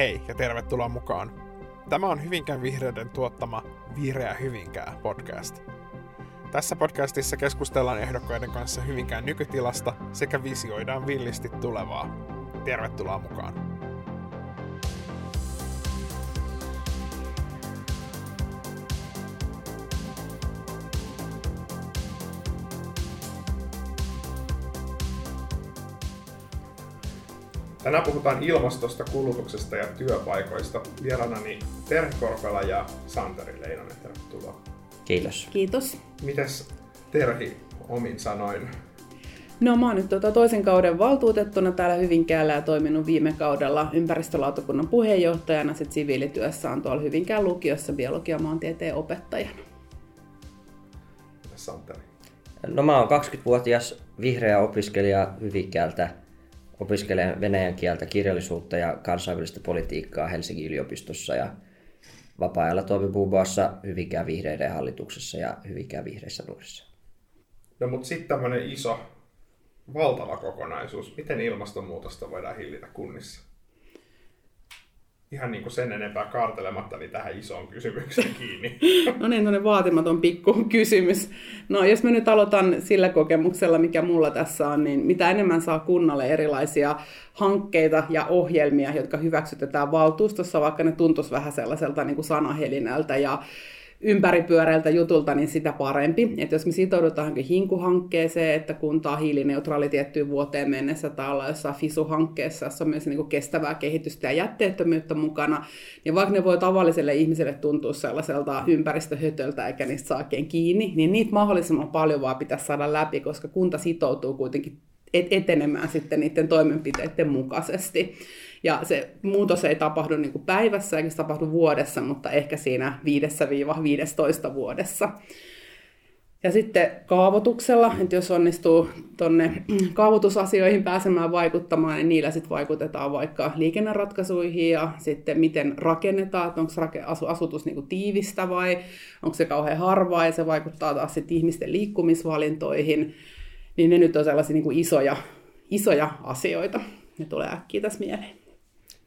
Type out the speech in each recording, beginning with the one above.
Hei ja tervetuloa mukaan. Tämä on Hyvinkään vihreiden tuottama Vihreä Hyvinkää podcast. Tässä podcastissa keskustellaan ehdokkaiden kanssa Hyvinkään nykytilasta sekä visioidaan villisti tulevaa. Tervetuloa mukaan. Tänään puhutaan ilmastosta, kulutuksesta ja työpaikoista. Vieraanani Terhi Korpela ja Santeri Leinonen. Tervetuloa. Kiitos. Kiitos. Mites Terhi omin sanoin? No mä oon nyt tuota toisen kauden valtuutettuna täällä Hyvinkäällä ja toiminut viime kaudella ympäristölautakunnan puheenjohtajana, sitten siviilityössä on tuolla Hyvinkään lukiossa biologia- maantieteen opettajana. Mitäs Santeri? No mä oon 20-vuotias vihreä opiskelija Hyvinkäältä Opiskelen venäjän kieltä, kirjallisuutta ja kansainvälistä politiikkaa Helsingin yliopistossa ja vapaa-ajalla toimin muun muassa Hyvinkään vihreiden hallituksessa ja Hyvinkään vihreissä nuorissa. No mutta sitten tämmöinen iso, valtava kokonaisuus. Miten ilmastonmuutosta voidaan hillitä kunnissa? Ihan niin kuin sen enempää kaartelematta niin tähän isoon kysymykseen kiinni. no niin, tämmöinen vaatimaton pikku kysymys. No jos mä nyt aloitan sillä kokemuksella, mikä mulla tässä on, niin mitä enemmän saa kunnalle erilaisia hankkeita ja ohjelmia, jotka hyväksytetään valtuustossa, vaikka ne tuntuisi vähän sellaiselta niin kuin sanahelinältä ja ympäripyöreältä jutulta, niin sitä parempi. Että jos me sitoudutaan hinkuhankkeeseen, että kunta on hiilineutraali tiettyyn vuoteen mennessä tai olla jossain FISU-hankkeessa, jossa on myös niin kestävää kehitystä ja jätteettömyyttä mukana, niin vaikka ne voi tavalliselle ihmiselle tuntua sellaiselta ympäristöhötöltä eikä niistä saa kiinni, niin niitä mahdollisimman paljon vaan pitäisi saada läpi, koska kunta sitoutuu kuitenkin etenemään sitten niiden toimenpiteiden mukaisesti. Ja se muutos ei tapahdu niin kuin päivässä eikä se tapahdu vuodessa, mutta ehkä siinä 5-15 vuodessa. Ja sitten kaavoituksella, että jos onnistuu tuonne kaavoitusasioihin pääsemään vaikuttamaan, niin niillä sitten vaikutetaan vaikka liikenneratkaisuihin ja sitten miten rakennetaan, että onko asutus niin kuin tiivistä vai onko se kauhean harvaa ja se vaikuttaa taas sitten ihmisten liikkumisvalintoihin, niin ne nyt on sellaisia niin kuin isoja, isoja asioita. Ne tulee äkkiä tässä mieleen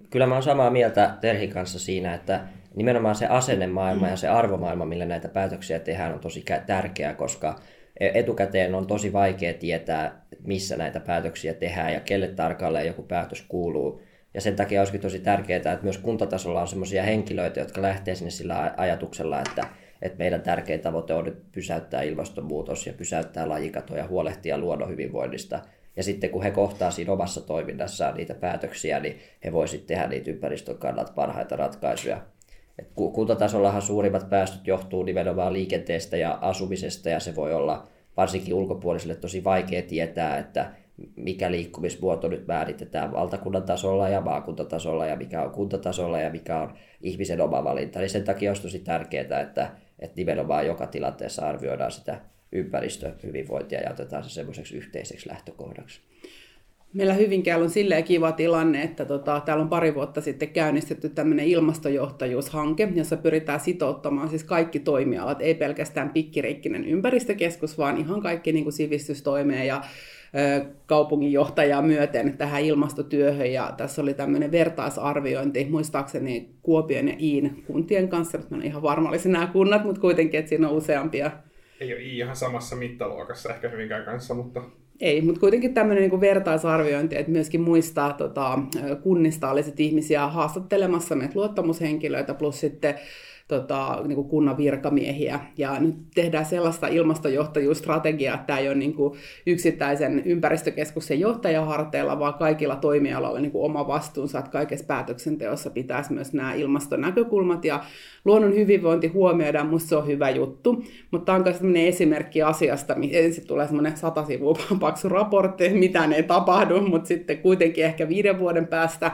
kyllä mä oon samaa mieltä Terhin kanssa siinä, että nimenomaan se asennemaailma ja se arvomaailma, millä näitä päätöksiä tehdään, on tosi tärkeää, koska e- etukäteen on tosi vaikea tietää, missä näitä päätöksiä tehdään ja kelle tarkalleen joku päätös kuuluu. Ja sen takia olisikin tosi tärkeää, että myös kuntatasolla on sellaisia henkilöitä, jotka lähtee sinne sillä ajatuksella, että, että meidän tärkein tavoite on nyt pysäyttää ilmastonmuutos ja pysäyttää lajikato ja huolehtia luonnon hyvinvoinnista – ja sitten kun he kohtaa siinä omassa toiminnassaan niitä päätöksiä, niin he voisivat tehdä niitä ympäristön kannalta parhaita ratkaisuja. Et kuntatasollahan suurimmat päästöt johtuu nimenomaan liikenteestä ja asumisesta, ja se voi olla varsinkin ulkopuolisille tosi vaikea tietää, että mikä liikkumismuoto nyt määritetään valtakunnan tasolla ja maakuntatasolla ja mikä on kuntatasolla ja mikä on ihmisen oma valinta. Niin sen takia olisi tosi tärkeää, että, että nimenomaan joka tilanteessa arvioidaan sitä ympäristöhyvinvointia ja otetaan se semmoiseksi yhteiseksi lähtökohdaksi. Meillä Hyvinkäällä on silleen kiva tilanne, että tota, täällä on pari vuotta sitten käynnistetty tämmöinen ilmastojohtajuushanke, jossa pyritään sitouttamaan siis kaikki toimialat, ei pelkästään pikkiriikkinen ympäristökeskus, vaan ihan kaikki niin kuin sivistystoimeen ja kaupunginjohtajaa myöten tähän ilmastotyöhön ja tässä oli tämmöinen vertaisarviointi, muistaakseni Kuopion ja Iin kuntien kanssa, nyt mä en ihan varma olisi nämä kunnat, mutta kuitenkin, että siinä on useampia ei ole ihan samassa mittaluokassa ehkä hyvinkään kanssa, mutta... Ei, mutta kuitenkin tämmöinen niin vertaisarviointi, että myöskin muistaa tota, kunnista olisit ihmisiä haastattelemassa meitä luottamushenkilöitä, plus sitten tota, niin kuin kunnan virkamiehiä. Ja nyt tehdään sellaista ilmastojohtajuusstrategiaa, että tämä ei ole niin kuin yksittäisen ympäristökeskuksen johtajaharteilla, vaan kaikilla toimialoilla niin kuin oma vastuunsa, että kaikessa päätöksenteossa pitäisi myös nämä ilmastonäkökulmat ja luonnon hyvinvointi huomioidaan, minusta se on hyvä juttu. Mutta tämä on myös esimerkki asiasta, ensin tulee semmoinen sata sivua paksu raportti, mitään ei tapahdu, mutta sitten kuitenkin ehkä viiden vuoden päästä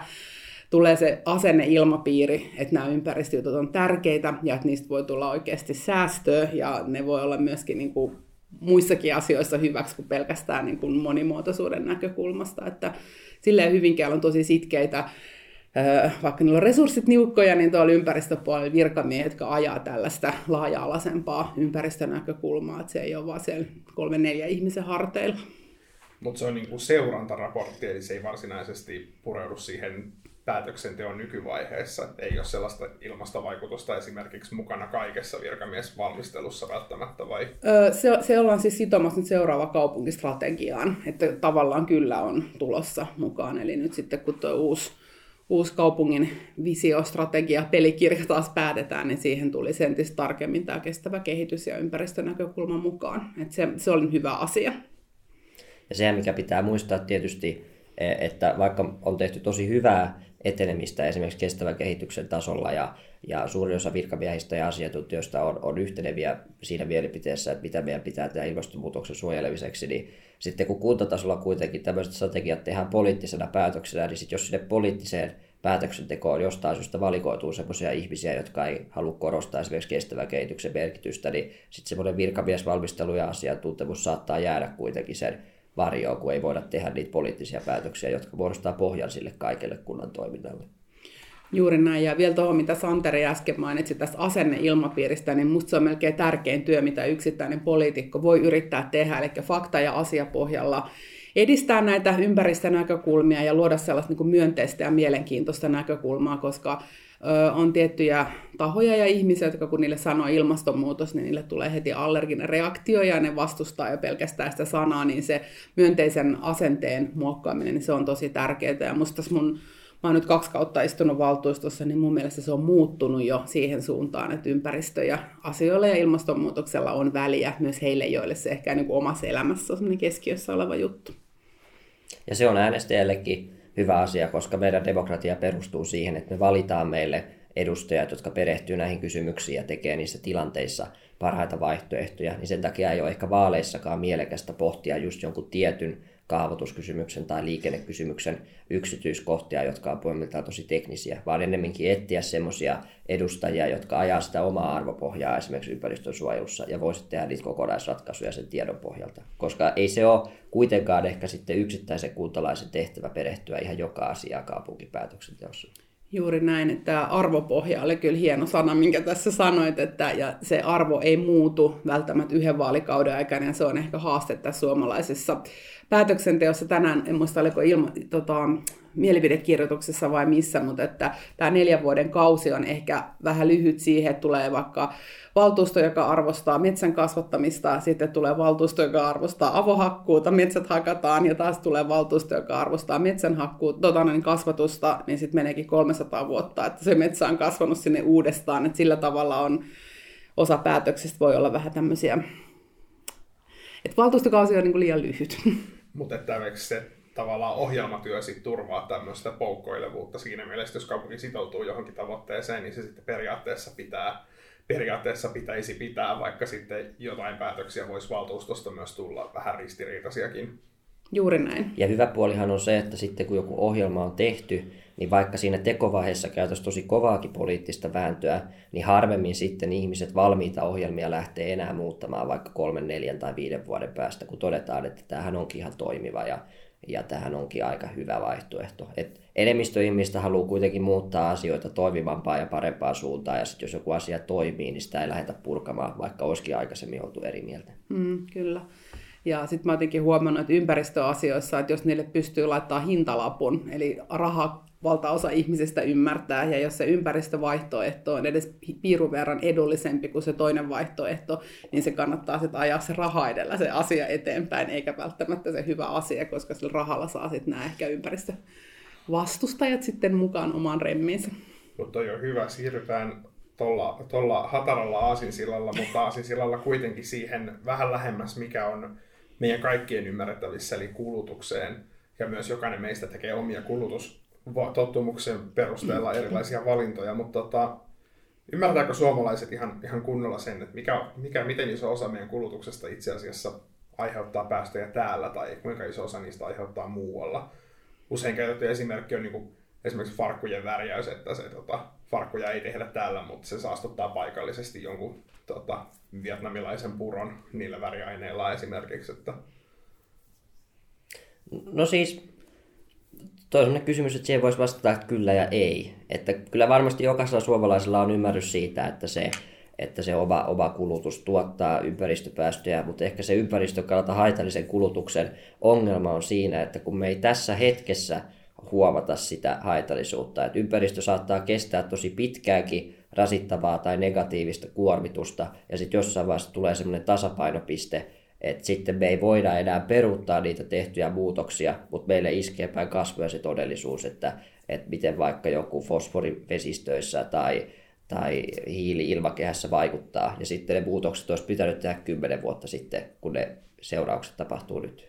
tulee se asenneilmapiiri, että nämä ympäristöjutut on tärkeitä ja että niistä voi tulla oikeasti säästöä ja ne voi olla myöskin niin kuin muissakin asioissa hyväksi kuin pelkästään niin kuin monimuotoisuuden näkökulmasta. Että silleen hyvinkään on tosi sitkeitä, vaikka niillä on resurssit niukkoja, niin tuolla ympäristöpuolella virkamiehet, jotka ajaa tällaista laaja-alaisempaa ympäristönäkökulmaa, että se ei ole vaan siellä kolme neljä ihmisen harteilla. Mutta se on niinku seurantaraportti, eli se ei varsinaisesti pureudu siihen päätöksenteon nykyvaiheessa. Ei ole sellaista ilmastovaikutusta esimerkiksi mukana kaikessa virkamiesvalmistelussa välttämättä vai? se, se ollaan siis sitomassa nyt seuraava kaupunkistrategiaan, että tavallaan kyllä on tulossa mukaan. Eli nyt sitten kun tuo uusi, uusi kaupungin visiostrategia, pelikirja taas päätetään, niin siihen tuli entistä tarkemmin tämä kestävä kehitys ja ympäristönäkökulma mukaan. että se, se oli hyvä asia. Ja se, mikä pitää muistaa tietysti, e, että vaikka on tehty tosi hyvää etenemistä esimerkiksi kestävän kehityksen tasolla ja, ja suuri osa virkamiehistä ja asiantuntijoista on, on yhteneviä siinä mielipiteessä, että mitä meidän pitää tehdä ilmastonmuutoksen suojelemiseksi, niin sitten kun kuntatasolla kuitenkin tämmöiset strategiat tehdään poliittisena päätöksenä, niin sitten jos sinne poliittiseen päätöksentekoon jostain syystä valikoituu sellaisia ihmisiä, jotka ei halua korostaa esimerkiksi kestävän kehityksen merkitystä, niin sitten semmoinen virkamiesvalmistelu ja asiantuntemus saattaa jäädä kuitenkin sen varjoa, kun ei voida tehdä niitä poliittisia päätöksiä, jotka muodostaa pohjan sille kaikelle kunnan toiminnalle. Juuri näin. Ja vielä tuohon, mitä Santeri äsken mainitsi tästä asenneilmapiiristä, niin musta se on melkein tärkein työ, mitä yksittäinen poliitikko voi yrittää tehdä, eli fakta- ja asiapohjalla edistää näitä ympäristönäkökulmia ja luoda sellaista niin myönteistä ja mielenkiintoista näkökulmaa, koska on tiettyjä tahoja ja ihmisiä, jotka kun niille sanoo ilmastonmuutos, niin niille tulee heti allerginen reaktio ja ne vastustaa jo pelkästään sitä sanaa, niin se myönteisen asenteen muokkaaminen, niin se on tosi tärkeää. Ja musta mun mä oon nyt kaksi kautta istunut valtuustossa, niin mun mielestä se on muuttunut jo siihen suuntaan, että ympäristö ja asioilla ja ilmastonmuutoksella on väliä myös heille, joille se ehkä niin kuin omassa elämässä on keskiössä oleva juttu. Ja se on äänestäjällekin hyvä asia, koska meidän demokratia perustuu siihen, että me valitaan meille edustajat, jotka perehtyy näihin kysymyksiin ja tekee niissä tilanteissa parhaita vaihtoehtoja, niin sen takia ei ole ehkä vaaleissakaan mielekästä pohtia just jonkun tietyn kaavoituskysymyksen tai liikennekysymyksen yksityiskohtia, jotka on pohjimmiltaan tosi teknisiä, vaan ennemminkin etsiä semmoisia edustajia, jotka ajaa sitä omaa arvopohjaa esimerkiksi ympäristönsuojelussa ja voisit tehdä niitä kokonaisratkaisuja sen tiedon pohjalta. Koska ei se ole kuitenkaan ehkä sitten yksittäisen kuntalaisen tehtävä perehtyä ihan joka asiaa kaupunkipäätöksenteossa. Juuri näin, että arvopohja oli kyllä hieno sana, minkä tässä sanoit, että ja se arvo ei muutu välttämättä yhden vaalikauden aikana, ja se on ehkä haaste tässä suomalaisessa päätöksenteossa tänään, en muista oliko ilma, tota, mielipidekirjoituksessa vai missä, mutta että tämä neljän vuoden kausi on ehkä vähän lyhyt siihen, että tulee vaikka valtuusto, joka arvostaa metsän kasvattamista, sitten tulee valtuusto, joka arvostaa avohakkuuta, metsät hakataan, ja taas tulee valtuusto, joka arvostaa metsänhakkuuta, tota, niin kasvatusta, niin sitten meneekin 300 vuotta, että se metsä on kasvanut sinne uudestaan, että sillä tavalla on osa päätöksistä voi olla vähän tämmöisiä, että valtuustokausi on niin kuin liian lyhyt. Mutta että se tavallaan ohjelmatyö sit turvaa tämmöistä poukkoilevuutta siinä mielessä, jos kaupunki sitoutuu johonkin tavoitteeseen, niin se sitten periaatteessa pitää periaatteessa pitäisi pitää, vaikka sitten jotain päätöksiä voisi valtuustosta myös tulla vähän ristiriitaisiakin. Juuri näin. Ja hyvä puolihan on se, että sitten kun joku ohjelma on tehty, niin vaikka siinä tekovaiheessa käytössä tosi kovaakin poliittista vääntöä, niin harvemmin sitten ihmiset valmiita ohjelmia lähtee enää muuttamaan vaikka kolmen, neljän tai viiden vuoden päästä, kun todetaan, että tämähän onkin ihan toimiva ja, ja tähän onkin aika hyvä vaihtoehto. Et enemmistö ihmistä haluaa kuitenkin muuttaa asioita toimivampaan ja parempaan suuntaan, ja sitten jos joku asia toimii, niin sitä ei lähdetä purkamaan, vaikka olisikin aikaisemmin oltu eri mieltä. Mm, kyllä. Ja sitten mä jotenkin huomannut, että ympäristöasioissa, että jos niille pystyy laittaa hintalapun, eli raha valtaosa ihmisistä ymmärtää, ja jos se ympäristövaihtoehto on edes piirun verran edullisempi kuin se toinen vaihtoehto, niin se kannattaa sitten ajaa se raha edellä se asia eteenpäin, eikä välttämättä se hyvä asia, koska sillä rahalla saa sitten nämä ehkä ympäristövastustajat sitten mukaan omaan remmiinsä. Mutta on hyvä, siirrytään tuolla, tuolla hataralla aasinsillalla, mutta aasinsillalla kuitenkin siihen vähän lähemmäs, mikä on meidän kaikkien ymmärrettävissä, eli kulutukseen. Ja myös jokainen meistä tekee omia kulutustottumuksen perusteella erilaisia valintoja, mutta tota, ymmärtääkö suomalaiset ihan, ihan kunnolla sen, että mikä, mikä, miten iso osa meidän kulutuksesta itse asiassa aiheuttaa päästöjä täällä tai kuinka iso osa niistä aiheuttaa muualla? Usein käytetty esimerkki on niin kuin esimerkiksi farkkujen värjäys, että se tota, farkkuja ei tehdä täällä, mutta se saastuttaa paikallisesti jonkun tota, vietnamilaisen puron niillä väriaineilla esimerkiksi. Että... No siis, toi on kysymys, että siihen voisi vastata että kyllä ja ei. Että kyllä varmasti jokaisella suomalaisella on ymmärrys siitä, että se, että se oma, oma kulutus tuottaa ympäristöpäästöjä, mutta ehkä se ympäristön kannalta haitallisen kulutuksen ongelma on siinä, että kun me ei tässä hetkessä huomata sitä haitallisuutta. Et ympäristö saattaa kestää tosi pitkäänkin rasittavaa tai negatiivista kuormitusta, ja sitten jossain vaiheessa tulee semmoinen tasapainopiste, että sitten me ei voida enää peruuttaa niitä tehtyjä muutoksia, mutta meille iskee päin kasvoja se todellisuus, että, että miten vaikka joku fosfori vesistöissä tai, tai hiili ilmakehässä vaikuttaa, ja sitten ne muutokset olisi pitänyt tehdä kymmenen vuotta sitten, kun ne seuraukset tapahtuu nyt.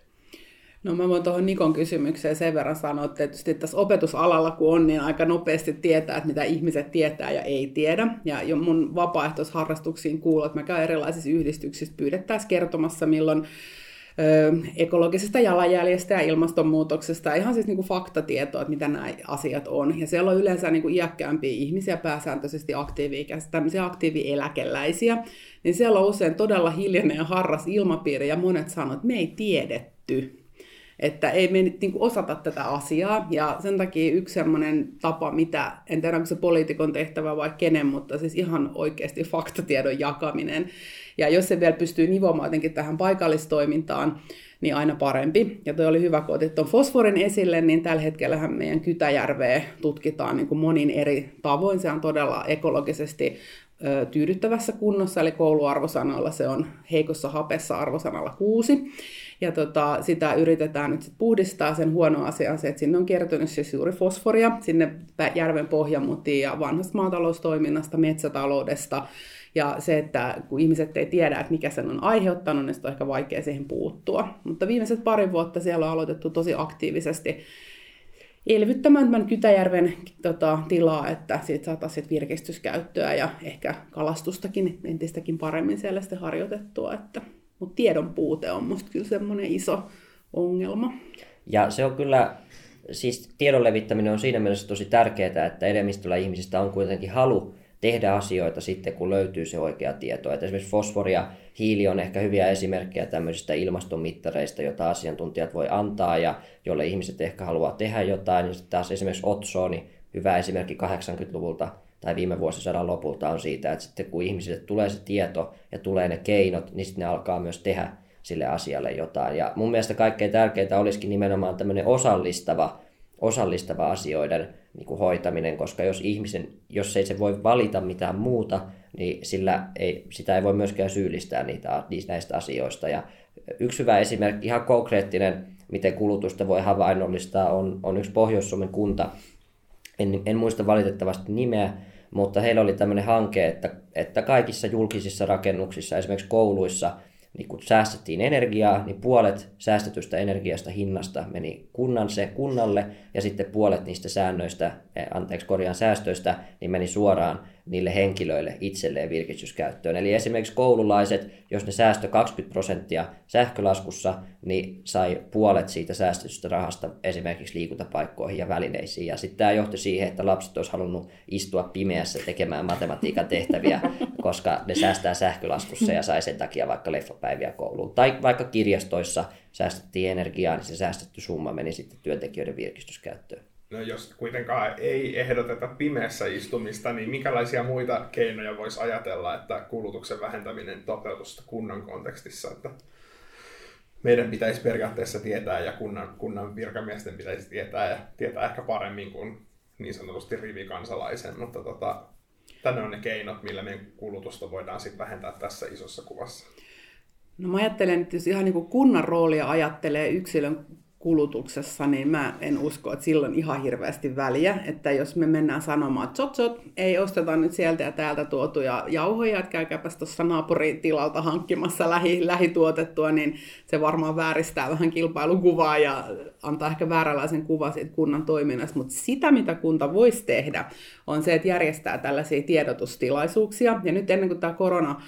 No mä voin tuohon Nikon kysymykseen sen verran sanoa, että tietysti tässä opetusalalla kun on, niin aika nopeasti tietää, että mitä ihmiset tietää ja ei tiedä. Ja jo mun vapaaehtoisharrastuksiin kuuluu, että mä käyn erilaisissa yhdistyksissä pyydettäisiin kertomassa, milloin ekologisesta jalanjäljestä ja ilmastonmuutoksesta, ihan siis niinku faktatietoa, että mitä nämä asiat on. Ja siellä on yleensä niinku iäkkäämpiä ihmisiä, pääsääntöisesti aktiivi-ikäisiä, tämmöisiä aktiivieläkeläisiä, niin siellä on usein todella hiljainen ja harras ilmapiiri, ja monet sanoo, että me ei tiedetty että ei me nyt niin kuin osata tätä asiaa. Ja sen takia yksi sellainen tapa, mitä, en tiedä onko se poliitikon tehtävä vai kenen, mutta siis ihan oikeasti faktatiedon jakaminen. Ja jos se vielä pystyy nivomaan jotenkin tähän paikallistoimintaan, niin aina parempi. Ja toi oli hyvä, kun otit tuon fosforin esille, niin tällä hetkellä meidän Kytäjärveä tutkitaan niin kuin monin eri tavoin. Se on todella ekologisesti tyydyttävässä kunnossa, eli kouluarvosanalla se on heikossa hapessa arvosanalla kuusi. Ja tota, sitä yritetään nyt sit puhdistaa. Sen huono asia on se, että sinne on kertynyt siis juuri fosforia sinne järven pohjamutiin ja vanhasta maataloustoiminnasta, metsätaloudesta. Ja se, että kun ihmiset ei tiedä, että mikä sen on aiheuttanut, niin on ehkä vaikea siihen puuttua. Mutta viimeiset pari vuotta siellä on aloitettu tosi aktiivisesti elvyttämään tämän Kytäjärven tota, tilaa, että siitä saataisiin virkistyskäyttöä ja ehkä kalastustakin entistäkin paremmin siellä sitten harjoitettua. Että mutta tiedon puute on musta kyllä semmoinen iso ongelma. Ja se on kyllä, siis tiedon levittäminen on siinä mielessä tosi tärkeää, että enemmistöllä ihmisistä on kuitenkin halu tehdä asioita sitten, kun löytyy se oikea tieto. Et esimerkiksi fosfori ja hiili on ehkä hyviä esimerkkejä tämmöisistä ilmastonmittareista, joita asiantuntijat voi antaa ja jolle ihmiset ehkä haluaa tehdä jotain. Ja sitten taas esimerkiksi otsooni, hyvä esimerkki 80-luvulta, tai viime vuosisadan lopulta on siitä, että sitten kun ihmisille tulee se tieto ja tulee ne keinot, niin sitten ne alkaa myös tehdä sille asialle jotain. Ja mun mielestä kaikkein tärkeintä olisikin nimenomaan tämmöinen osallistava, osallistava asioiden niin kuin hoitaminen, koska jos ihmisen, jos ei se voi valita mitään muuta, niin sillä ei, sitä ei voi myöskään syyllistää niitä, näistä asioista. Ja yksi hyvä esimerkki, ihan konkreettinen, miten kulutusta voi havainnollistaa, on, on yksi Pohjois-Suomen kunta, en, en muista valitettavasti nimeä, mutta heillä oli tämmöinen hanke, että, että kaikissa julkisissa rakennuksissa, esimerkiksi kouluissa, niin kun säästettiin energiaa, niin puolet säästetystä energiasta hinnasta meni kunnan se, kunnalle ja sitten puolet niistä säännöistä, eh, anteeksi korjaan säästöistä, niin meni suoraan niille henkilöille itselleen virkistyskäyttöön. Eli esimerkiksi koululaiset, jos ne säästö 20 prosenttia sähkölaskussa, niin sai puolet siitä säästetystä rahasta esimerkiksi liikuntapaikkoihin ja välineisiin. Ja sitten tämä johti siihen, että lapset olisi halunnut istua pimeässä tekemään matematiikan tehtäviä, koska ne säästää sähkölaskussa ja sai sen takia vaikka leffapäiviä kouluun. Tai vaikka kirjastoissa säästettiin energiaa, niin se säästetty summa meni sitten työntekijöiden virkistyskäyttöön. No jos kuitenkaan ei ehdoteta pimeässä istumista, niin minkälaisia muita keinoja voisi ajatella, että kulutuksen vähentäminen toteutusta kunnan kontekstissa, että meidän pitäisi periaatteessa tietää ja kunnan, kunnan virkamiesten pitäisi tietää ja tietää ehkä paremmin kuin niin sanotusti rivikansalaisen, mutta tota, tänne on ne keinot, millä meidän kulutusta voidaan sitten vähentää tässä isossa kuvassa. No mä ajattelen, että jos ihan niin kuin kunnan roolia ajattelee yksilön kulutuksessa, niin mä en usko, että silloin ihan hirveästi väliä, että jos me mennään sanomaan, että tsot, tsot, ei osteta nyt sieltä ja täältä tuotuja jauhoja, että käykääpäs tuossa naapuritilalta hankkimassa lähi, lähituotettua, niin se varmaan vääristää vähän kilpailukuvaa ja antaa ehkä vääränlaisen kuvan siitä kunnan toiminnasta, mutta sitä, mitä kunta voisi tehdä, on se, että järjestää tällaisia tiedotustilaisuuksia, ja nyt ennen kuin tämä korona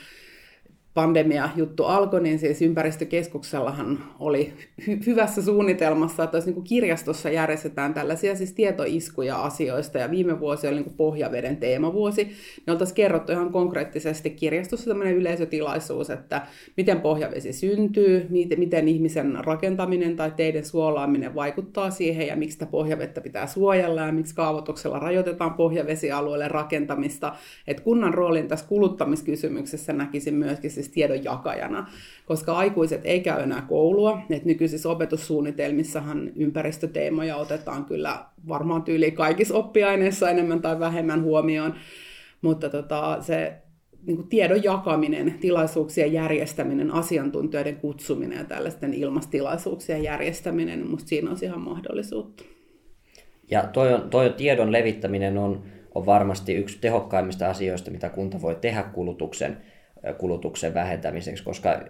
pandemia-juttu alkoi, niin siis ympäristökeskuksellahan oli hy- hyvässä suunnitelmassa, että niin kuin kirjastossa järjestetään tällaisia siis tietoiskuja asioista, ja viime vuosi oli niin kuin pohjaveden teemavuosi. Ne oltaisiin kerrottu ihan konkreettisesti kirjastossa tämmöinen yleisötilaisuus, että miten pohjavesi syntyy, miten, miten ihmisen rakentaminen tai teiden suolaaminen vaikuttaa siihen, ja miksi sitä pohjavettä pitää suojella, ja miksi kaavoituksella rajoitetaan pohjavesialueelle rakentamista. että kunnan roolin tässä kuluttamiskysymyksessä näkisin myöskin siis tiedon jakajana, koska aikuiset ei käy enää koulua. Et nykyisissä opetussuunnitelmissahan ympäristöteemoja otetaan kyllä varmaan tyyli kaikissa oppiaineissa enemmän tai vähemmän huomioon, mutta tota, se niin kuin tiedon jakaminen, tilaisuuksien järjestäminen, asiantuntijoiden kutsuminen ja tällaisten ilmastilaisuuksien järjestäminen, niin minusta siinä on ihan mahdollisuutta. Ja on, toi tiedon levittäminen on, on varmasti yksi tehokkaimmista asioista, mitä kunta voi tehdä kulutuksen, kulutuksen vähentämiseksi, koska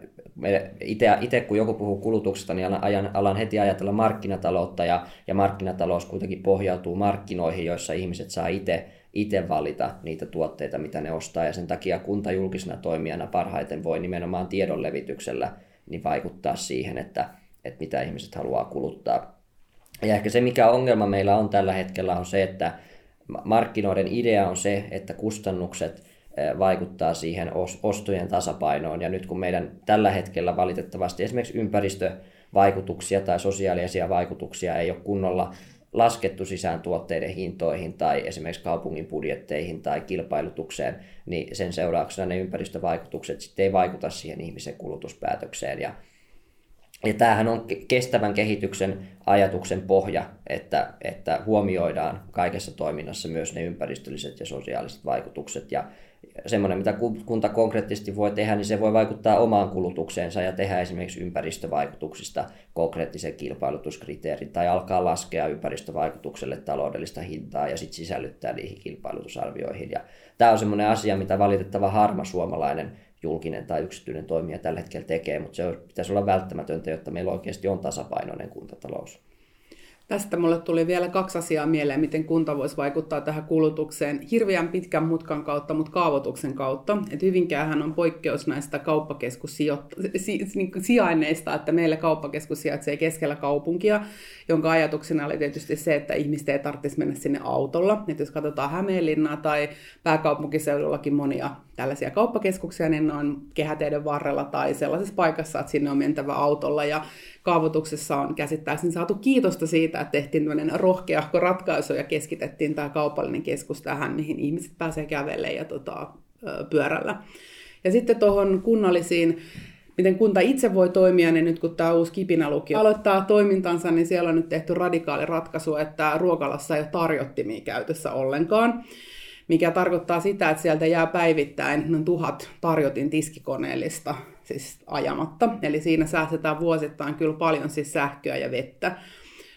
itse kun joku puhuu kulutuksesta, niin alan, alan heti ajatella markkinataloutta, ja, ja markkinatalous kuitenkin pohjautuu markkinoihin, joissa ihmiset saa itse itse valita niitä tuotteita, mitä ne ostaa, ja sen takia kunta julkisena toimijana parhaiten voi nimenomaan tiedon levityksellä niin vaikuttaa siihen, että, että mitä ihmiset haluaa kuluttaa. Ja ehkä se, mikä ongelma meillä on tällä hetkellä, on se, että markkinoiden idea on se, että kustannukset vaikuttaa siihen ostojen tasapainoon. Ja nyt kun meidän tällä hetkellä valitettavasti esimerkiksi ympäristövaikutuksia tai sosiaalisia vaikutuksia ei ole kunnolla laskettu sisään tuotteiden hintoihin tai esimerkiksi kaupungin budjetteihin tai kilpailutukseen, niin sen seurauksena ne ympäristövaikutukset sitten ei vaikuta siihen ihmisen kulutuspäätökseen. Ja, ja tämähän on kestävän kehityksen ajatuksen pohja, että, että huomioidaan kaikessa toiminnassa myös ne ympäristölliset ja sosiaaliset vaikutukset. Ja semmoinen, mitä kunta konkreettisesti voi tehdä, niin se voi vaikuttaa omaan kulutukseensa ja tehdä esimerkiksi ympäristövaikutuksista konkreettisen kilpailutuskriteerin tai alkaa laskea ympäristövaikutukselle taloudellista hintaa ja sitten sisällyttää niihin kilpailutusarvioihin. Ja tämä on semmoinen asia, mitä valitettava harma suomalainen julkinen tai yksityinen toimija tällä hetkellä tekee, mutta se pitäisi olla välttämätöntä, jotta meillä oikeasti on tasapainoinen kuntatalous. Tästä mulle tuli vielä kaksi asiaa mieleen, miten kunta voisi vaikuttaa tähän kulutukseen hirveän pitkän mutkan kautta, mutta kaavoituksen kautta. Et Hyvinkäähän on poikkeus näistä kauppakeskussijainneista, että meillä kauppakeskus sijaitsee keskellä kaupunkia, jonka ajatuksena oli tietysti se, että ihmiset ei tarvitsisi mennä sinne autolla. Et jos katsotaan Hämeenlinnaa tai pääkaupunkiseudullakin monia tällaisia kauppakeskuksia, niin ne on kehäteiden varrella tai sellaisessa paikassa, että sinne on mentävä autolla. Ja kaavoituksessa on käsittääkseni saatu kiitosta siitä, että tehtiin tämmöinen rohkeahko ratkaisu ja keskitettiin tämä kaupallinen keskus tähän, mihin ihmiset pääsee kävelemään ja tota, pyörällä. Ja sitten tuohon kunnallisiin miten kunta itse voi toimia, niin nyt kun tämä uusi kipinälukio aloittaa toimintansa, niin siellä on nyt tehty radikaali ratkaisu, että ruokalassa ei ole tarjottimia käytössä ollenkaan mikä tarkoittaa sitä, että sieltä jää päivittäin noin tuhat tarjotin tiskikoneellista siis ajamatta. Eli siinä säästetään vuosittain kyllä paljon siis sähköä ja vettä.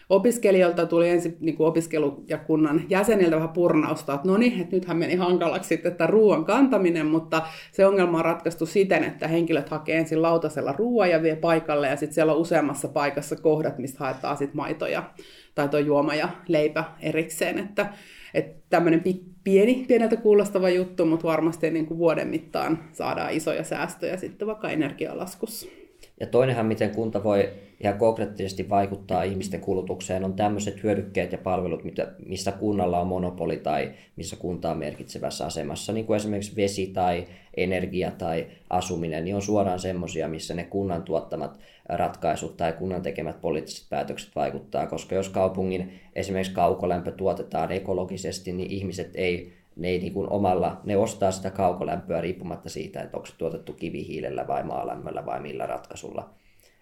Opiskelijoilta tuli ensin niin kuin opiskelu- ja kunnan jäseniltä vähän purnausta, että no niin, että nythän meni hankalaksi sitten tämä ruoan kantaminen, mutta se ongelma on ratkaistu siten, että henkilöt hakee ensin lautasella ruoan ja vie paikalle, ja sitten siellä on useammassa paikassa kohdat, mistä haetaan sitten maitoja tai tuo juoma ja leipä erikseen, että, että tämmöinen pieni, pieneltä kuulostava juttu, mutta varmasti niin kuin vuoden mittaan saadaan isoja säästöjä sitten vaikka energialaskussa. Ja toinenhan, miten kunta voi ihan konkreettisesti vaikuttaa ihmisten kulutukseen, on tämmöiset hyödykkeet ja palvelut, missä kunnalla on monopoli tai missä kunta on merkitsevässä asemassa, niin kuin esimerkiksi vesi tai energia tai asuminen, niin on suoraan semmoisia, missä ne kunnan tuottamat ratkaisut tai kunnan tekemät poliittiset päätökset vaikuttaa, koska jos kaupungin esimerkiksi kaukolämpö tuotetaan ekologisesti, niin ihmiset ei ne ei niin kuin omalla, ne ostaa sitä kaukolämpöä riippumatta siitä, että onko se tuotettu kivihiilellä vai maalämmöllä vai millä ratkaisulla.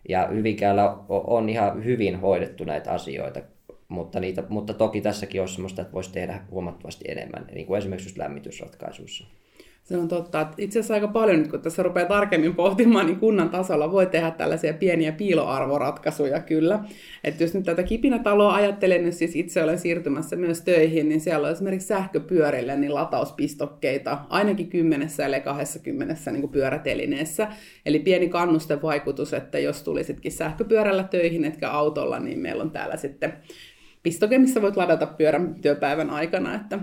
Ja Hyvinkäällä on ihan hyvin hoidettu näitä asioita, mutta, niitä, mutta toki tässäkin olisi sellaista, että voisi tehdä huomattavasti enemmän, niin kuin esimerkiksi just lämmitysratkaisuissa. Se on totta. Että itse asiassa aika paljon nyt, kun tässä rupeaa tarkemmin pohtimaan, niin kunnan tasolla voi tehdä tällaisia pieniä piiloarvoratkaisuja kyllä. Että jos nyt tätä kipinätaloa ajattelen, niin siis itse olen siirtymässä myös töihin, niin siellä on esimerkiksi sähköpyörille niin latauspistokkeita ainakin kymmenessä eli 20 niin pyörätelineessä. Eli pieni kannustevaikutus, että jos tulisitkin sähköpyörällä töihin etkä autolla, niin meillä on täällä sitten pistoke, missä voit ladata pyörän työpäivän aikana. Että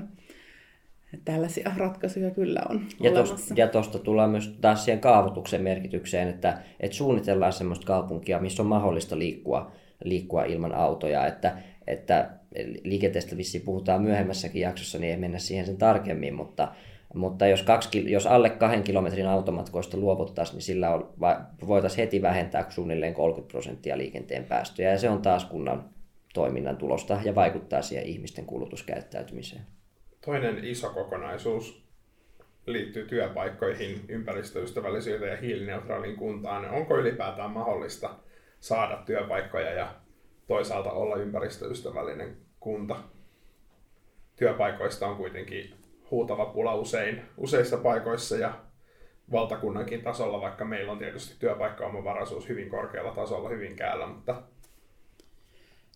tällaisia ratkaisuja kyllä on ja olemassa. ja tuosta tullaan myös taas siihen kaavoituksen merkitykseen, että, että suunnitellaan sellaista kaupunkia, missä on mahdollista liikkua, liikkua ilman autoja, että, että liikenteestä vissiin puhutaan myöhemmässäkin jaksossa, niin ei mennä siihen sen tarkemmin, mutta, mutta jos, kaksi, jos alle kahden kilometrin automatkoista luovuttaisiin, niin sillä on, voitaisiin heti vähentää suunnilleen 30 prosenttia liikenteen päästöjä, ja se on taas kunnan toiminnan tulosta ja vaikuttaa siihen ihmisten kulutuskäyttäytymiseen. Toinen iso kokonaisuus liittyy työpaikkoihin, ympäristöystävällisyyteen ja hiilineutraaliin kuntaan. Onko ylipäätään mahdollista saada työpaikkoja ja toisaalta olla ympäristöystävällinen kunta? Työpaikoista on kuitenkin huutava pula usein, useissa paikoissa ja valtakunnankin tasolla, vaikka meillä on tietysti työpaikkaomavaraisuus hyvin korkealla tasolla Hyvinkäällä, mutta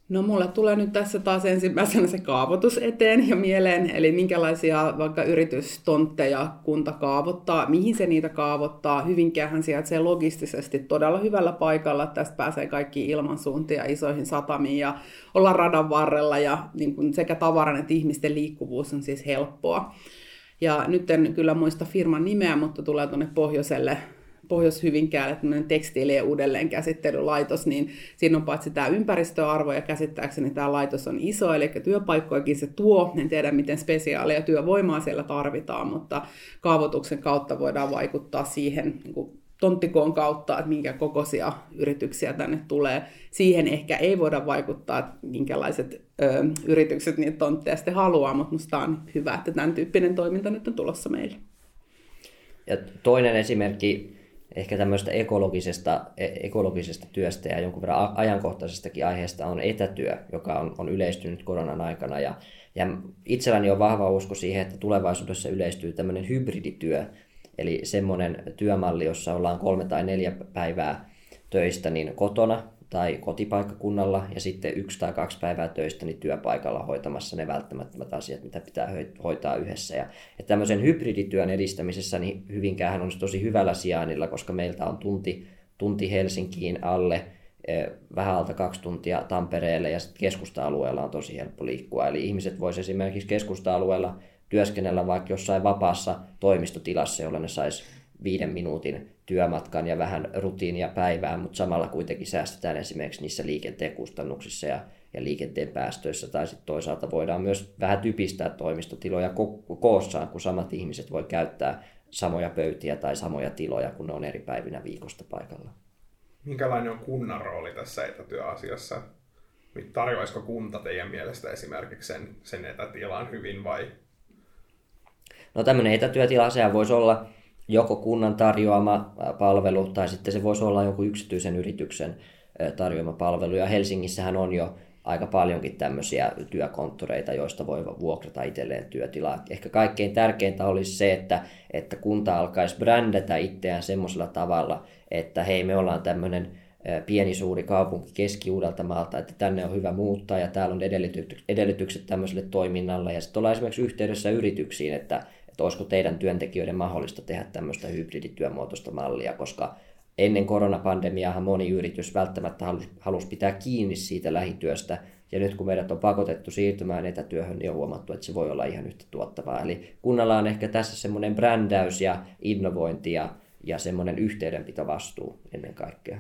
No mulle tulee nyt tässä taas ensimmäisenä se kaavoitus eteen ja mieleen, eli minkälaisia vaikka yritystontteja kunta kaavoittaa, mihin se niitä kaavoittaa. Hyvinkäähän sijaitsee logistisesti todella hyvällä paikalla, tästä pääsee kaikki ilmansuuntia isoihin satamiin ja olla radan varrella ja niin kuin sekä tavaran että ihmisten liikkuvuus on siis helppoa. Ja nyt en kyllä muista firman nimeä, mutta tulee tuonne pohjoiselle Pohjois-Hyvinkäälle tämmöinen tekstiilien uudelleenkäsittelylaitos, niin siinä on paitsi tämä ympäristöarvo ja käsittääkseni tämä laitos on iso, eli työpaikkojakin se tuo. En tiedä, miten spesiaalia työvoimaa siellä tarvitaan, mutta kaavoituksen kautta voidaan vaikuttaa siihen niin kuin tonttikoon kautta, että minkä kokoisia yrityksiä tänne tulee. Siihen ehkä ei voida vaikuttaa, että minkälaiset ö, yritykset niitä tontteja sitten haluaa, mutta minusta on hyvä, että tämän tyyppinen toiminta nyt on tulossa meille. Ja toinen esimerkki ehkä tämmöistä ekologisesta, e, ekologisesta työstä ja jonkun verran ajankohtaisestakin aiheesta on etätyö, joka on, on yleistynyt koronan aikana. Ja, ja itselläni on vahva usko siihen, että tulevaisuudessa yleistyy tämmöinen hybridityö, eli semmoinen työmalli, jossa ollaan kolme tai neljä päivää töistä niin kotona tai kotipaikkakunnalla ja sitten yksi tai kaksi päivää töistä niin työpaikalla hoitamassa ne välttämättömät asiat, mitä pitää hoitaa yhdessä. Ja, ja tämmöisen hybridityön edistämisessä niin Hyvinkään on tosi hyvällä sijainnilla, koska meiltä on tunti, tunti Helsinkiin alle, eh, vähän alta kaksi tuntia Tampereelle ja sitten keskusta-alueella on tosi helppo liikkua. Eli ihmiset voisivat esimerkiksi keskusta-alueella työskennellä vaikka jossain vapaassa toimistotilassa, jolla ne saisi viiden minuutin työmatkan ja vähän rutiinia päivään, mutta samalla kuitenkin säästetään esimerkiksi niissä liikenteen kustannuksissa ja, ja liikenteen päästöissä, tai sitten toisaalta voidaan myös vähän typistää toimistotiloja ko- koossaan, kun samat ihmiset voi käyttää samoja pöytiä tai samoja tiloja, kun ne on eri päivinä viikosta paikalla. Minkälainen on kunnan rooli tässä etätyöasiassa? Tarjoaisiko kunta teidän mielestä esimerkiksi sen, sen etätilan hyvin vai? No tämmöinen etätyötila, sehän voisi olla joko kunnan tarjoama palvelu tai sitten se voisi olla joku yksityisen yrityksen tarjoama palvelu. Ja Helsingissähän on jo aika paljonkin tämmöisiä työkonttoreita, joista voi vuokrata itselleen työtilaa. Ehkä kaikkein tärkeintä olisi se, että, että kunta alkaisi brändätä itseään semmoisella tavalla, että hei me ollaan tämmöinen pieni suuri kaupunki Keski-Uudeltamaalta, että tänne on hyvä muuttaa ja täällä on edellytykset tämmöiselle toiminnalle. Ja sitten ollaan esimerkiksi yhteydessä yrityksiin, että, että olisiko teidän työntekijöiden mahdollista tehdä tämmöistä hybridityömuotoista mallia, koska ennen koronapandemiaa moni yritys välttämättä halusi, halusi pitää kiinni siitä lähityöstä, ja nyt kun meidät on pakotettu siirtymään etätyöhön, niin on huomattu, että se voi olla ihan yhtä tuottavaa. Eli kunnalla on ehkä tässä semmoinen brändäys ja innovointi ja, ja semmoinen yhteydenpitovastuu ennen kaikkea.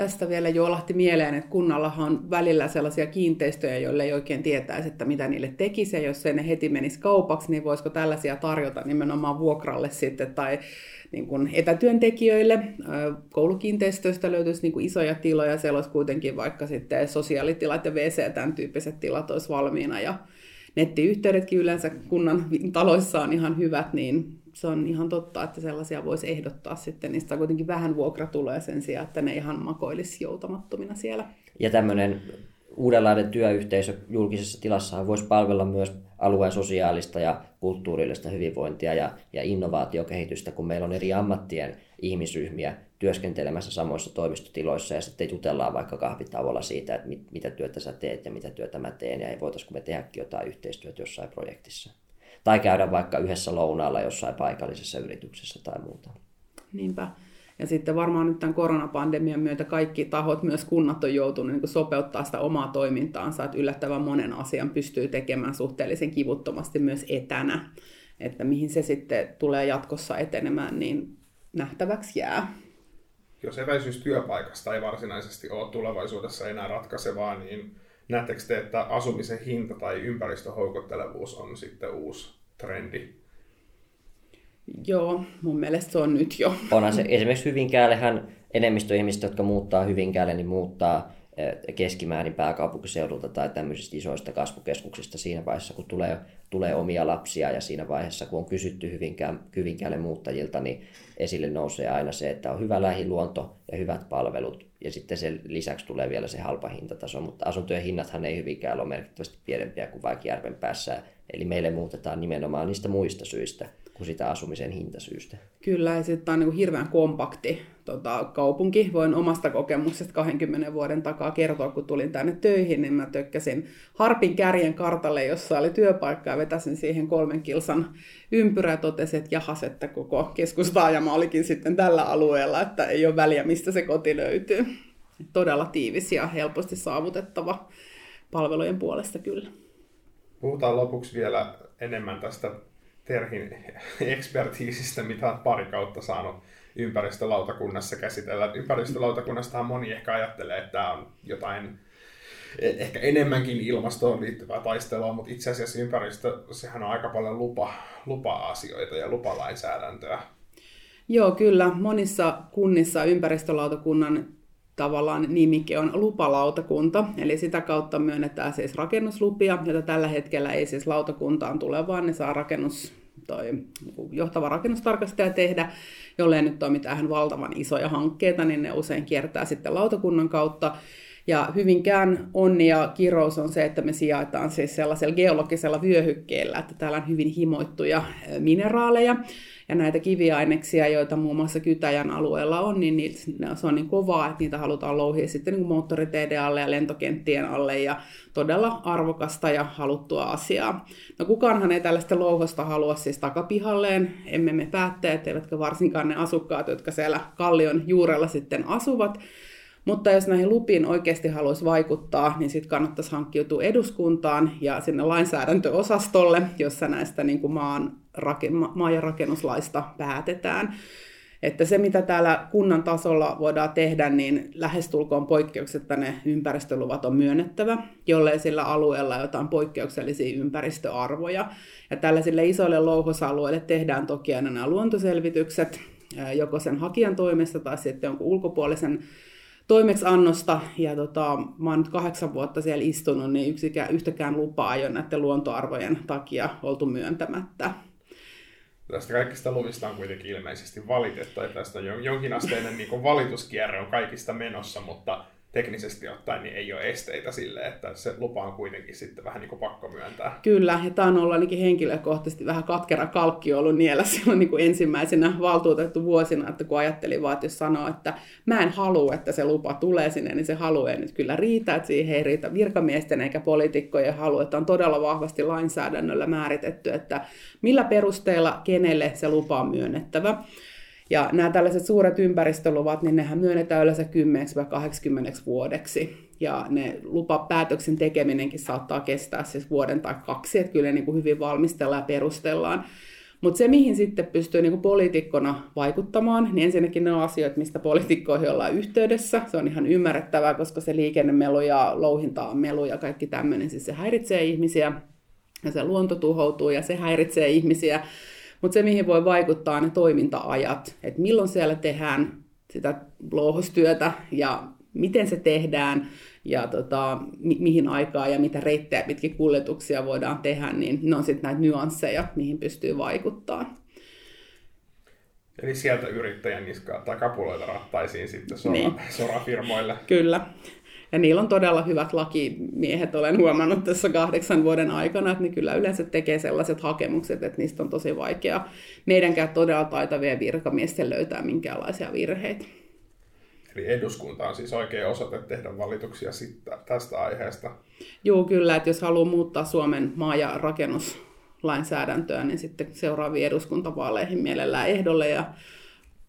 Tästä vielä juolahti mieleen, että kunnallahan on välillä sellaisia kiinteistöjä, joille ei oikein tietäisi, että mitä niille tekisi, ja jos se ne heti menisi kaupaksi, niin voisiko tällaisia tarjota nimenomaan vuokralle sitten, tai niin kuin etätyöntekijöille. Koulukiinteistöistä löytyisi niin kuin isoja tiloja, siellä olisi kuitenkin vaikka sitten sosiaalitilat ja WC, tämän tyyppiset tilat olisi valmiina, ja nettiyhteydetkin yleensä kunnan taloissa on ihan hyvät, niin se on ihan totta, että sellaisia voisi ehdottaa sitten. Niistä kuitenkin vähän vuokratuloja sen sijaan, että ne ihan makoilisi joutamattomina siellä. Ja tämmöinen uudenlainen työyhteisö julkisessa tilassa voisi palvella myös alueen sosiaalista ja kulttuurillista hyvinvointia ja, ja innovaatiokehitystä, kun meillä on eri ammattien ihmisryhmiä työskentelemässä samoissa toimistotiloissa ja sitten jutellaan vaikka kahvitauolla siitä, että mit, mitä työtä sä teet ja mitä työtä mä teen ja ei voitaisiko me tehdäkin jotain yhteistyötä jossain projektissa. Tai käydä vaikka yhdessä lounaalla jossain paikallisessa yrityksessä tai muuta. Niinpä. Ja sitten varmaan nyt tämän koronapandemian myötä kaikki tahot, myös kunnat on joutunut niin sopeuttaa sitä omaa toimintaansa, että yllättävän monen asian pystyy tekemään suhteellisen kivuttomasti myös etänä. Että mihin se sitten tulee jatkossa etenemään, niin nähtäväksi jää. Jos etäisyys työpaikasta ei varsinaisesti ole tulevaisuudessa enää ratkaisevaa, niin näettekö te, että asumisen hinta tai ympäristöhoukuttelevuus on sitten uusi trendi? Joo, mun mielestä se on nyt jo. Onhan se esimerkiksi Hyvinkäällehän enemmistö ihmistä, jotka muuttaa Hyvinkäälle, niin muuttaa keskimäärin pääkaupunkiseudulta tai tämmöisistä isoista kasvukeskuksista siinä vaiheessa, kun tulee tulee omia lapsia ja siinä vaiheessa, kun on kysytty Hyvinkään, Hyvinkäälle muuttajilta, niin esille nousee aina se, että on hyvä lähiluonto ja hyvät palvelut. Ja sitten sen lisäksi tulee vielä se halpa hintataso, mutta asuntojen hinnathan ei Hyvinkäällä ole merkittävästi pienempiä kuin vaikka järven päässä, eli meille muutetaan nimenomaan niistä muista syistä kuin sitä asumisen hintasyystä. Kyllä, ja sitten on niin hirveän kompakti tota, kaupunki. Voin omasta kokemuksesta 20 vuoden takaa kertoa, kun tulin tänne töihin, niin mä tökkäsin Harpin kärjen kartalle, jossa oli työpaikka, ja vetäsin siihen kolmen kilsan ympyrää ja totesin, että jahas, että koko keskustaajama olikin sitten tällä alueella, että ei ole väliä, mistä se koti löytyy. Todella tiivis ja helposti saavutettava palvelujen puolesta kyllä. Puhutaan lopuksi vielä enemmän tästä Terhin ekspertiisistä, mitä on pari kautta saanut ympäristölautakunnassa käsitellä. Ympäristölautakunnastahan moni ehkä ajattelee, että tämä on jotain e- ehkä enemmänkin ilmastoon liittyvää taistelua, mutta itse asiassa ympäristö, sehän on aika paljon lupa, lupa-asioita ja lupalainsäädäntöä. Joo, kyllä. Monissa kunnissa ympäristölautakunnan tavallaan nimike on lupalautakunta, eli sitä kautta myönnetään siis rakennuslupia, joita tällä hetkellä ei siis lautakuntaan tule, vaan ne saa rakennus, toi johtava rakennustarkastaja tehdä, jollei nyt ole mitään valtavan isoja hankkeita, niin ne usein kiertää sitten lautakunnan kautta. Ja hyvinkään onni ja kirous on se, että me sijaitaan siis sellaisella geologisella vyöhykkeellä, että täällä on hyvin himoittuja mineraaleja. Ja näitä kiviaineksia, joita muun muassa Kytäjän alueella on, niin niitä, se on niin kovaa, että niitä halutaan louhia sitten niin moottoriteiden alle ja lentokenttien alle ja todella arvokasta ja haluttua asiaa. No kukaanhan ei tällaista louhosta halua siis takapihalleen, emme me päättäjät, eivätkä varsinkaan ne asukkaat, jotka siellä kallion juurella sitten asuvat, mutta jos näihin lupiin oikeasti haluaisi vaikuttaa, niin sitten kannattaisi hankkiutua eduskuntaan ja sinne lainsäädäntöosastolle, jossa näistä niin kuin maan, maa- ja rakennuslaista päätetään. Että se, mitä täällä kunnan tasolla voidaan tehdä, niin lähestulkoon poikkeuksetta ne ympäristöluvat on myönnettävä, jollei sillä alueella jotain poikkeuksellisia ympäristöarvoja. Ja tällaisille isoille louhosalueille tehdään toki aina nämä luontoselvitykset, joko sen hakijan toimesta tai sitten jonkun ulkopuolisen toimeksiannosta, ja tota, mä oon nyt kahdeksan vuotta siellä istunut, niin yksikään, yhtäkään lupaa ei ole näiden luontoarvojen takia oltu myöntämättä. Tästä kaikista luvista on kuitenkin ilmeisesti valitettu, että tästä jonkinasteinen niin valituskierre on kaikista menossa, mutta teknisesti ottaen niin ei ole esteitä sille, että se lupa on kuitenkin sitten vähän niin kuin pakko myöntää. Kyllä, ja tämä on ollut ainakin henkilökohtaisesti vähän katkera kalkki ollut niellä silloin niin kuin ensimmäisenä valtuutettu vuosina, että kun ajattelin vaan, että jos sanoo, että mä en halua, että se lupa tulee sinne, niin se halu ei nyt kyllä riitä, että siihen ei riitä virkamiesten eikä poliitikkojen halu, että on todella vahvasti lainsäädännöllä määritetty, että millä perusteella kenelle se lupa on myönnettävä. Ja nämä tällaiset suuret ympäristöluvat, niin nehän myönnetään yleensä 10-80 vuodeksi. Ja ne lupapäätöksen tekeminenkin saattaa kestää siis vuoden tai kaksi, että kyllä niin kuin hyvin valmistellaan ja perustellaan. Mutta se, mihin sitten pystyy niin poliitikkona vaikuttamaan, niin ensinnäkin ne on asioita, mistä poliitikkoihin ollaan yhteydessä. Se on ihan ymmärrettävää, koska se liikennemelu ja louhinta melu ja kaikki tämmöinen, siis se häiritsee ihmisiä ja se luonto tuhoutuu ja se häiritsee ihmisiä. Mutta se, mihin voi vaikuttaa, on ne toiminta-ajat, että milloin siellä tehdään sitä louhostyötä ja miten se tehdään ja tota, mi- mihin aikaan ja mitä reittejä pitkin kuljetuksia voidaan tehdä, niin ne on sitten näitä nyansseja, mihin pystyy vaikuttaa. Eli sieltä yrittäjän niskaa tai kapuloita rattaisiin sitten sora, niin. sorafirmoille. Kyllä. Ja niillä on todella hyvät lakimiehet, olen huomannut tässä kahdeksan vuoden aikana, että ne kyllä yleensä tekee sellaiset hakemukset, että niistä on tosi vaikea meidänkään todella taitavien virkamiesten löytää minkäänlaisia virheitä. Eli eduskunta on siis oikea osoite tehdä valituksia tästä aiheesta. Joo, kyllä, että jos haluaa muuttaa Suomen maa- ja rakennuslainsäädäntöä, niin sitten seuraaviin eduskuntavaaleihin mielellään ehdolle ja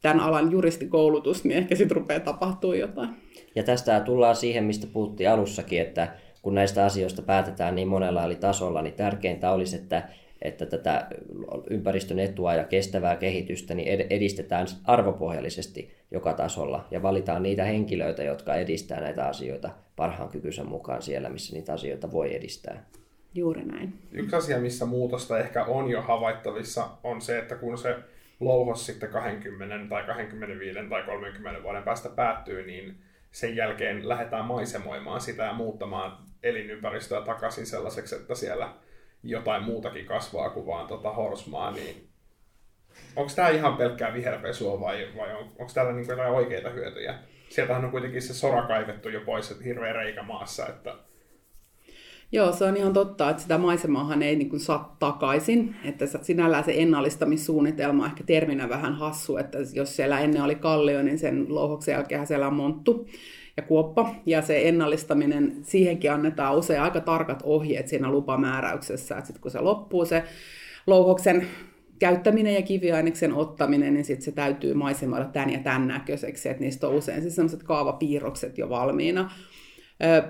tämän alan juristikoulutus, niin ehkä sitten rupeaa tapahtuu jotain. Ja tästä tullaan siihen, mistä puhuttiin alussakin, että kun näistä asioista päätetään niin monella eri tasolla, niin tärkeintä olisi, että, että tätä ympäristön etua ja kestävää kehitystä niin edistetään arvopohjallisesti joka tasolla ja valitaan niitä henkilöitä, jotka edistää näitä asioita parhaan kykynsä mukaan siellä, missä niitä asioita voi edistää. Juuri näin. Yksi asia, missä muutosta ehkä on jo havaittavissa, on se, että kun se louhos sitten 20 tai 25 tai 30 vuoden päästä päättyy, niin sen jälkeen lähdetään maisemoimaan sitä ja muuttamaan elinympäristöä takaisin sellaiseksi, että siellä jotain muutakin kasvaa kuin vaan tota horsmaa, niin onko tämä ihan pelkkää viherpesua vai, vai on, onko täällä niinku jotain oikeita hyötyjä? Sieltähän on kuitenkin se sora kaivettu jo pois, että hirveä reikä maassa, että Joo, se on ihan totta, että sitä maisemaahan ei niin saa takaisin. Että sinällään se ennallistamissuunnitelma on ehkä terminä vähän hassu, että jos siellä ennen oli kallio, niin sen louhoksen jälkeen siellä on monttu ja kuoppa. Ja se ennallistaminen, siihenkin annetaan usein aika tarkat ohjeet siinä lupamääräyksessä, että sitten kun se loppuu se louhoksen käyttäminen ja kiviaineksen ottaminen, niin sitten se täytyy maisemoida tämän ja tämän näköiseksi, että niistä on usein siis sellaiset kaavapiirrokset jo valmiina.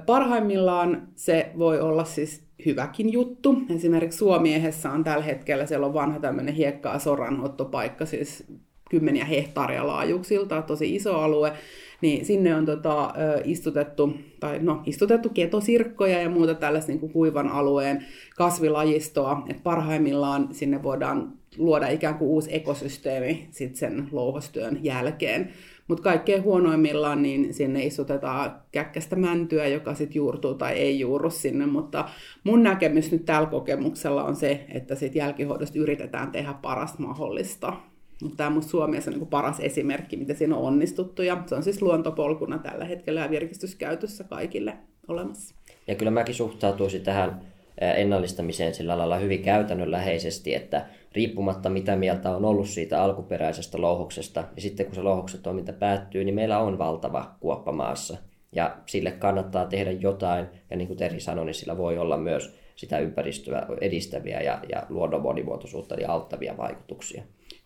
Parhaimmillaan se voi olla siis hyväkin juttu. Esimerkiksi Suomiehessä on tällä hetkellä, siellä on vanha tämmöinen hiekkaa soranottopaikka, siis kymmeniä hehtaaria laajuuksilta, tosi iso alue, niin sinne on tota, istutettu, tai no, istutettu ketosirkkoja ja muuta tällaista niin kuin kuivan alueen kasvilajistoa, että parhaimmillaan sinne voidaan luoda ikään kuin uusi ekosysteemi sit sen louhostyön jälkeen. Mutta kaikkein huonoimmillaan niin sinne istutetaan käkkästä mäntyä, joka sitten juurtuu tai ei juuru sinne. Mutta mun näkemys nyt tällä kokemuksella on se, että sit jälkihoidosta yritetään tehdä parasta mahdollista. Mutta tämä on Suomessa niin paras esimerkki, miten siinä on onnistuttu. Ja se on siis luontopolkuna tällä hetkellä ja virkistyskäytössä kaikille olemassa. Ja kyllä mäkin suhtautuisin tähän ennallistamiseen sillä lailla hyvin käytännönläheisesti, että riippumatta mitä mieltä on ollut siitä alkuperäisestä louhoksesta, ja sitten kun se louhoksen toiminta päättyy, niin meillä on valtava kuoppa maassa. Ja sille kannattaa tehdä jotain, ja niin kuin Terhi sanoi, niin sillä voi olla myös sitä ympäristöä edistäviä ja, ja luonnon monimuotoisuutta ja auttavia vaikutuksia.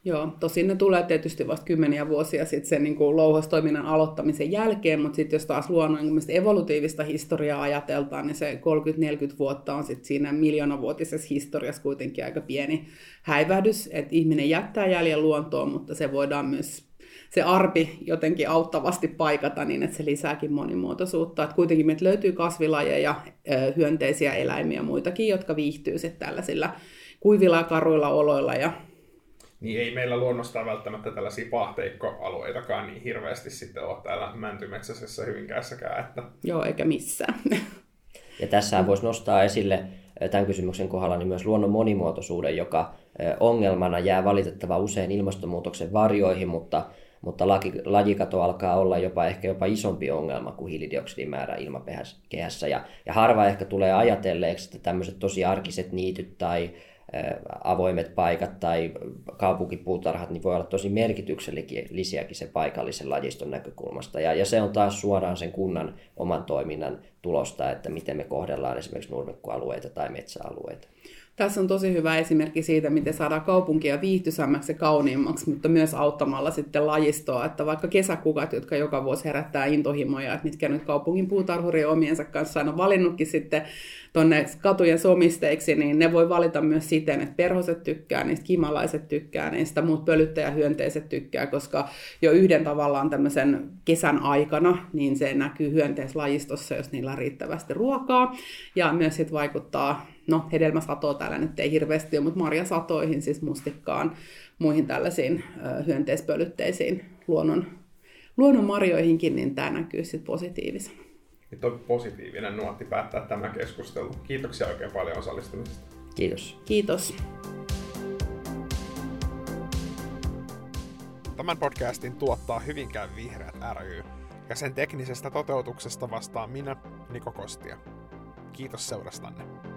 Joo, tosin ne tulee tietysti vasta kymmeniä vuosia sitten sen niin kuin louhostoiminnan aloittamisen jälkeen, mutta sitten jos taas luonnon niin evolutiivista historiaa ajateltaan, niin se 30-40 vuotta on sitten siinä miljoonavuotisessa historiassa kuitenkin aika pieni häivähdys, että ihminen jättää jäljen luontoon, mutta se voidaan myös se arpi jotenkin auttavasti paikata niin, että se lisääkin monimuotoisuutta. Että kuitenkin meiltä löytyy kasvilajeja, hyönteisiä eläimiä ja muitakin, jotka viihtyy sitten tällaisilla kuivilla ja karuilla oloilla ja niin ei meillä luonnostaan välttämättä tällaisia pahteikkoalueitakaan niin hirveästi sitten ole täällä Mäntymetsäisessä Hyvinkäässäkään. Että... Joo, eikä missään. Ja tässä voisi nostaa esille tämän kysymyksen kohdalla niin myös luonnon monimuotoisuuden, joka ongelmana jää valitettava usein ilmastonmuutoksen varjoihin, mutta, mutta lajikato alkaa olla jopa ehkä jopa isompi ongelma kuin hiilidioksidin määrä ilmakehässä. Ja, ja harva ehkä tulee ajatelleeksi, että tämmöiset tosi arkiset niityt tai avoimet paikat tai kaupunkipuutarhat, niin voi olla tosi merkityksellisiäkin se paikallisen lajiston näkökulmasta. Ja, ja se on taas suoraan sen kunnan oman toiminnan tulosta, että miten me kohdellaan esimerkiksi nurmikkoalueita tai metsäalueita. Tässä on tosi hyvä esimerkki siitä, miten saadaan kaupunkia viihtyisämmäksi ja kauniimmaksi, mutta myös auttamalla sitten lajistoa, että vaikka kesäkukat, jotka joka vuosi herättää intohimoja, että mitkä nyt kaupungin puutarhurien omiensa kanssa on valinnutkin sitten tuonne katujen somisteiksi, niin ne voi valita myös siten, että perhoset tykkää niistä, kimalaiset tykkää niistä, muut pölyttäjähyönteiset tykkää, koska jo yhden tavallaan tämmöisen kesän aikana, niin se näkyy hyönteislajistossa, jos niillä on riittävästi ruokaa, ja myös sitten vaikuttaa, no hedelmäsatoa täällä nyt ei hirveästi ole, mutta marjasatoihin, siis mustikkaan, muihin tällaisiin hyönteispölytteisiin luonnon, luonnon marjoihinkin, niin tämä näkyy sitten positiivisena niin toi positiivinen nuotti päättää tämä keskustelu. Kiitoksia oikein paljon osallistumisesta. Kiitos. Kiitos. Tämän podcastin tuottaa Hyvinkään Vihreät ry, ja sen teknisestä toteutuksesta vastaa minä, Niko Kostia. Kiitos seurastanne.